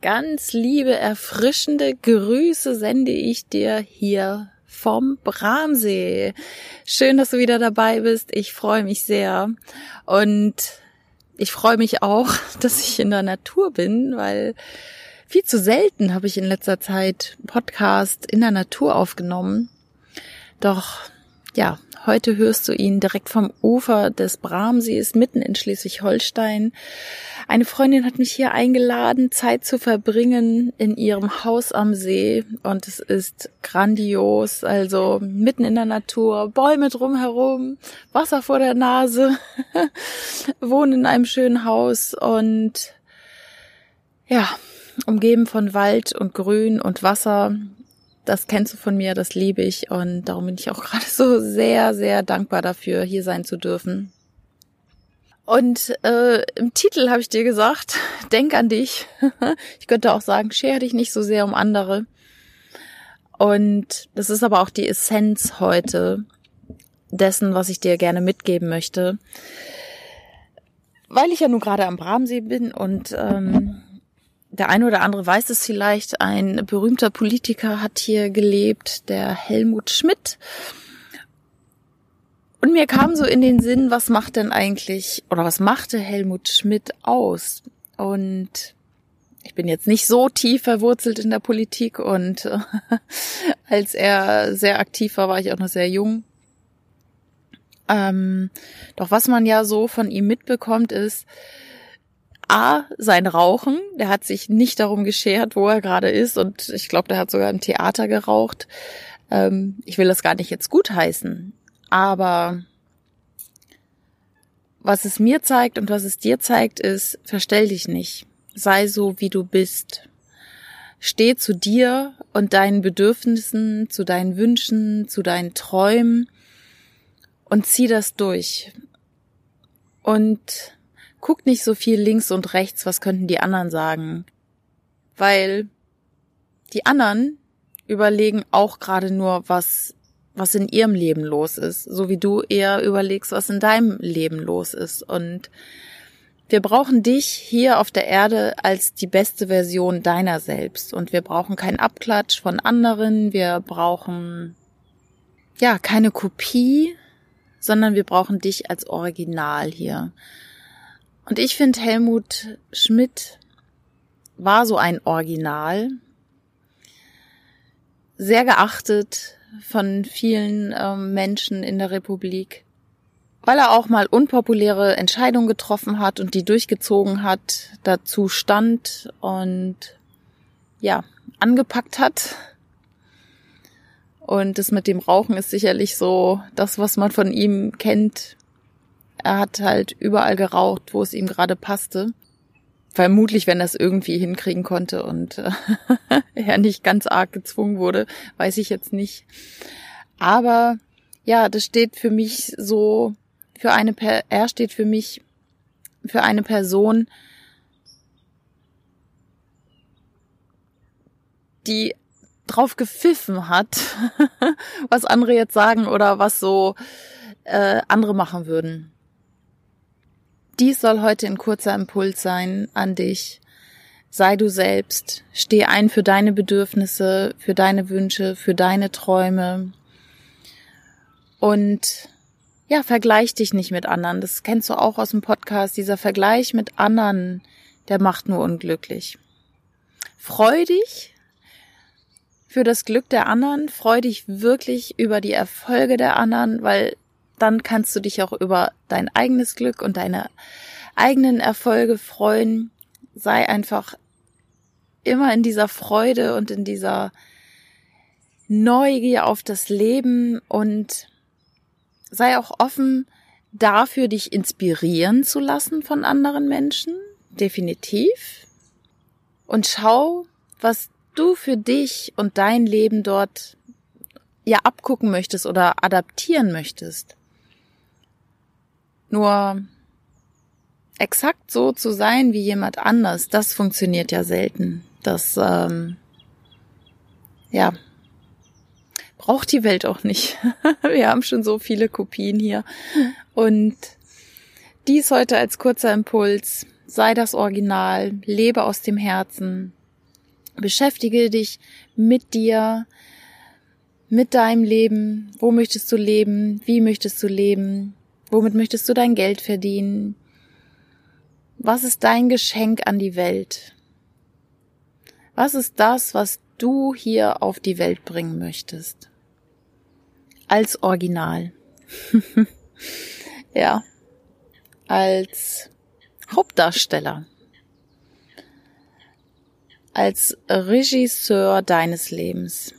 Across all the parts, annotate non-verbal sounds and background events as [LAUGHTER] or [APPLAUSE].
Ganz liebe, erfrischende Grüße sende ich dir hier vom Bramsee. Schön, dass du wieder dabei bist. Ich freue mich sehr. Und ich freue mich auch, [LAUGHS] dass ich in der Natur bin, weil viel zu selten habe ich in letzter Zeit Podcast in der Natur aufgenommen. Doch ja, heute hörst du ihn direkt vom Ufer des Bramsees mitten in Schleswig-Holstein. Eine Freundin hat mich hier eingeladen, Zeit zu verbringen in ihrem Haus am See und es ist grandios, also mitten in der Natur, Bäume drumherum, Wasser vor der Nase, [LAUGHS] wohnen in einem schönen Haus und ja, umgeben von Wald und Grün und Wasser das kennst du von mir, das liebe ich und darum bin ich auch [LAUGHS] gerade so sehr, sehr dankbar dafür, hier sein zu dürfen. Und äh, im Titel habe ich dir gesagt, [LAUGHS] denk an dich. [LAUGHS] ich könnte auch sagen, schere dich nicht so sehr um andere. Und das ist aber auch die Essenz heute dessen, was ich dir gerne mitgeben möchte. Weil ich ja nun gerade am Bramsee bin und ähm, der eine oder andere weiß es vielleicht, ein berühmter Politiker hat hier gelebt, der Helmut Schmidt. Und mir kam so in den Sinn, was macht denn eigentlich oder was machte Helmut Schmidt aus? Und ich bin jetzt nicht so tief verwurzelt in der Politik und äh, [LAUGHS] als er sehr aktiv war, war ich auch noch sehr jung. Ähm, doch was man ja so von ihm mitbekommt, ist, A, sein Rauchen, der hat sich nicht darum geschert, wo er gerade ist und ich glaube, der hat sogar im Theater geraucht. Ähm, ich will das gar nicht jetzt gutheißen, aber was es mir zeigt und was es dir zeigt, ist, verstell dich nicht. Sei so, wie du bist. Steh zu dir und deinen Bedürfnissen, zu deinen Wünschen, zu deinen Träumen und zieh das durch. Und guck nicht so viel links und rechts, was könnten die anderen sagen. Weil die anderen überlegen auch gerade nur, was, was in ihrem Leben los ist, so wie du eher überlegst, was in deinem Leben los ist. Und wir brauchen dich hier auf der Erde als die beste Version deiner selbst. Und wir brauchen keinen Abklatsch von anderen. Wir brauchen, ja, keine Kopie, sondern wir brauchen dich als Original hier. Und ich finde, Helmut Schmidt war so ein Original, sehr geachtet von vielen ähm, Menschen in der Republik, weil er auch mal unpopuläre Entscheidungen getroffen hat und die durchgezogen hat, dazu stand und ja, angepackt hat. Und das mit dem Rauchen ist sicherlich so das, was man von ihm kennt, er hat halt überall geraucht, wo es ihm gerade passte. Vermutlich, wenn er es irgendwie hinkriegen konnte und äh, [LAUGHS] er nicht ganz arg gezwungen wurde, weiß ich jetzt nicht. Aber ja, das steht für mich so, für eine, per er steht für mich für eine Person, die drauf gepfiffen hat, [LAUGHS] was andere jetzt sagen oder was so äh, andere machen würden. Dies soll heute ein kurzer Impuls sein an dich. Sei du selbst, steh ein für deine Bedürfnisse, für deine Wünsche, für deine Träume. Und ja, vergleich dich nicht mit anderen. Das kennst du auch aus dem Podcast. Dieser Vergleich mit anderen, der macht nur unglücklich. Freu dich für das Glück der anderen. Freu dich wirklich über die Erfolge der anderen, weil dann kannst du dich auch über dein eigenes Glück und deine eigenen Erfolge freuen. Sei einfach immer in dieser Freude und in dieser Neugier auf das Leben und sei auch offen dafür, dich inspirieren zu lassen von anderen Menschen. Definitiv. Und schau, was du für dich und dein Leben dort ja abgucken möchtest oder adaptieren möchtest. Nur exakt so zu sein wie jemand anders, das funktioniert ja selten. Das, ähm, ja, braucht die Welt auch nicht. [LAUGHS] Wir haben schon so viele Kopien hier. Und dies heute als kurzer Impuls. Sei das Original, lebe aus dem Herzen, Beschäftige dich mit dir, mit deinem Leben. Wo möchtest du leben? Wie möchtest du leben? Womit möchtest du dein Geld verdienen? Was ist dein Geschenk an die Welt? Was ist das, was du hier auf die Welt bringen möchtest? Als Original. [LAUGHS] ja. Als Hauptdarsteller. Als Regisseur deines Lebens.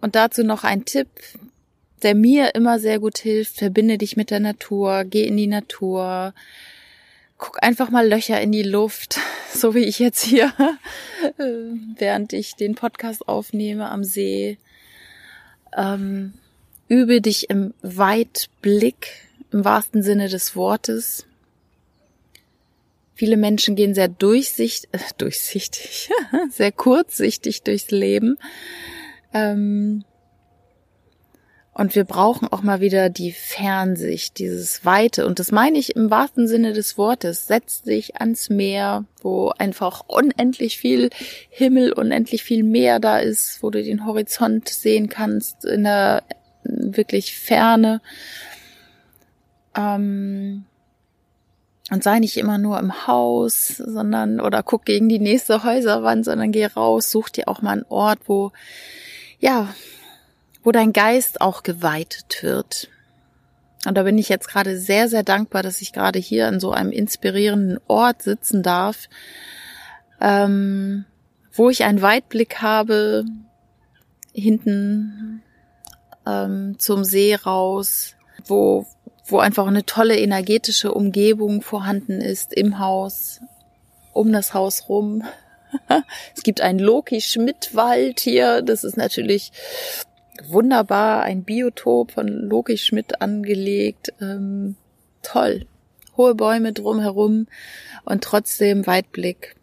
Und dazu noch ein Tipp, der mir immer sehr gut hilft. Verbinde dich mit der Natur, geh in die Natur, guck einfach mal Löcher in die Luft, [LAUGHS] so wie ich jetzt hier, äh, [LAUGHS] während ich den Podcast aufnehme am See. Ähm, übe dich im Weitblick, im wahrsten Sinne des Wortes. Viele Menschen gehen sehr durchsicht, äh, [LAUGHS] durchsichtig, sehr kurzsichtig durchs Leben. Ähm, und wir brauchen auch mal wieder die Fernsicht, dieses Weite. Und das meine ich im wahrsten Sinne des Wortes. Setz dich ans Meer, wo einfach unendlich viel Himmel, unendlich viel Meer da ist, wo du den Horizont sehen kannst in der wirklich Ferne. Ähm, und sei nicht immer nur im Haus, sondern, oder guck gegen die nächste Häuserwand, sondern geh raus, such dir auch mal einen Ort, wo, ja, wo dein Geist auch geweitet wird. Und da bin ich jetzt gerade sehr, sehr dankbar, dass ich gerade hier an so einem inspirierenden Ort sitzen darf, ähm, wo ich einen Weitblick habe, hinten ähm, zum See raus, wo, wo einfach eine tolle energetische Umgebung vorhanden ist im Haus, um das Haus rum. [LAUGHS] es gibt einen Loki-Schmidt-Wald hier. Das ist natürlich wunderbar, ein Biotop von Loki Schmidt angelegt. Ähm, toll. Hohe Bäume drumherum und trotzdem Weitblick.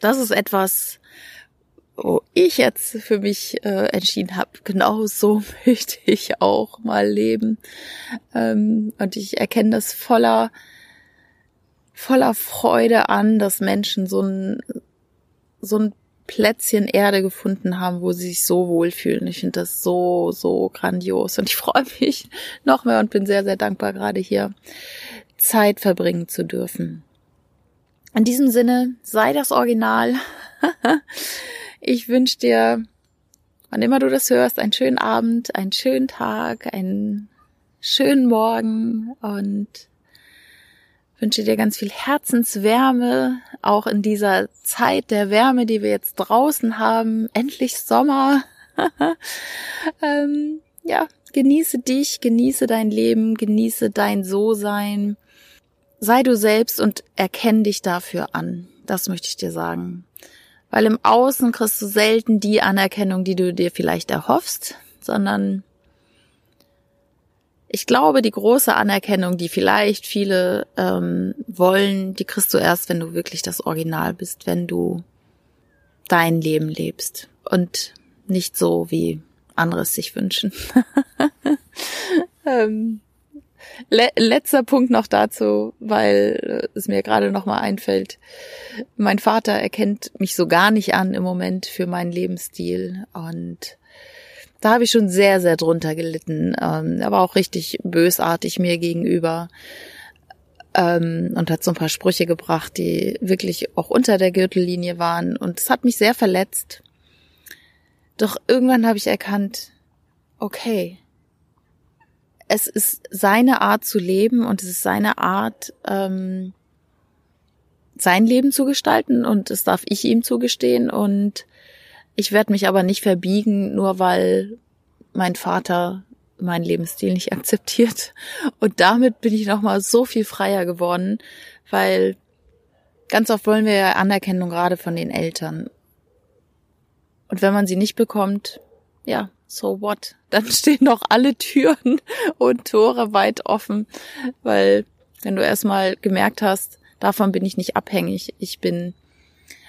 Das ist etwas, wo ich jetzt für mich äh, entschieden habe, genau so [LAUGHS] möchte ich auch mal leben. Ähm, und ich erkenne das voller, voller Freude an, dass Menschen so ein, so ein Plätzchen Erde gefunden haben, wo sie sich so wohlfühlen. Ich finde das so, so grandios. Und ich freue mich [LAUGHS] noch mehr und bin sehr, sehr dankbar, gerade hier Zeit verbringen zu dürfen. In diesem Sinne, sei das Original. [LAUGHS] ich wünsche dir, wann immer du das hörst, einen schönen Abend, einen schönen Tag, einen schönen Morgen und wünsche dir ganz viel Herzenswärme, auch in dieser Zeit der Wärme, die wir jetzt draußen haben. Endlich Sommer. [LAUGHS] ähm, ja, genieße dich, genieße dein Leben, genieße dein So-Sein. Sei du selbst und erkenn dich dafür an. Das möchte ich dir sagen. Weil im Außen kriegst du selten die Anerkennung, die du dir vielleicht erhoffst, sondern ich glaube, die große Anerkennung, die vielleicht viele ähm, wollen, die kriegst du erst, wenn du wirklich das Original bist, wenn du dein Leben lebst und nicht so, wie andere es sich wünschen. [LAUGHS] ähm, le letzter Punkt noch dazu, weil es mir gerade noch mal einfällt. Mein Vater erkennt mich so gar nicht an im Moment für meinen Lebensstil und da habe ich schon sehr, sehr drunter gelitten. Ähm, er war auch richtig bösartig mir gegenüber ähm, und hat so ein paar Sprüche gebracht, die wirklich auch unter der Gürtellinie waren. Und es hat mich sehr verletzt. Doch irgendwann habe ich erkannt, okay, es ist seine Art zu leben und es ist seine Art, ähm, sein Leben zu gestalten und das darf ich ihm zugestehen und ich werde mich aber nicht verbiegen, nur weil mein Vater meinen Lebensstil nicht [LAUGHS] akzeptiert. Und damit bin ich nochmal so viel freier geworden, weil ganz oft wollen wir ja Anerkennung gerade von den Eltern. Und wenn man sie nicht bekommt, ja, so what? Dann [LAUGHS] stehen doch alle Türen und Tore weit offen, weil wenn du erstmal gemerkt hast, davon bin ich nicht abhängig, ich bin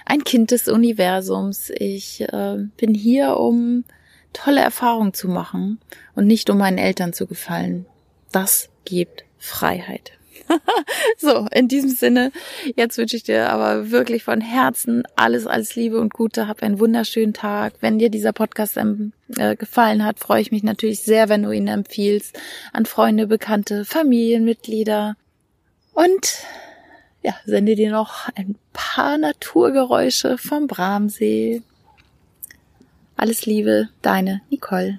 ein Kind des Universums. Ich äh, bin hier, um tolle Erfahrungen zu machen und nicht um meinen Eltern zu gefallen. Das gibt Freiheit. [LAUGHS] so, in diesem Sinne, jetzt wünsche ich dir aber wirklich von Herzen alles, alles Liebe und Gute. Hab einen wunderschönen Tag. Wenn dir dieser Podcast ähm, äh, gefallen hat, freue ich mich natürlich sehr, wenn du ihn empfiehlst an Freunde, Bekannte, Familienmitglieder. Und ja, sende dir noch ein paar Naturgeräusche vom Bramsee. Alles Liebe, deine Nicole.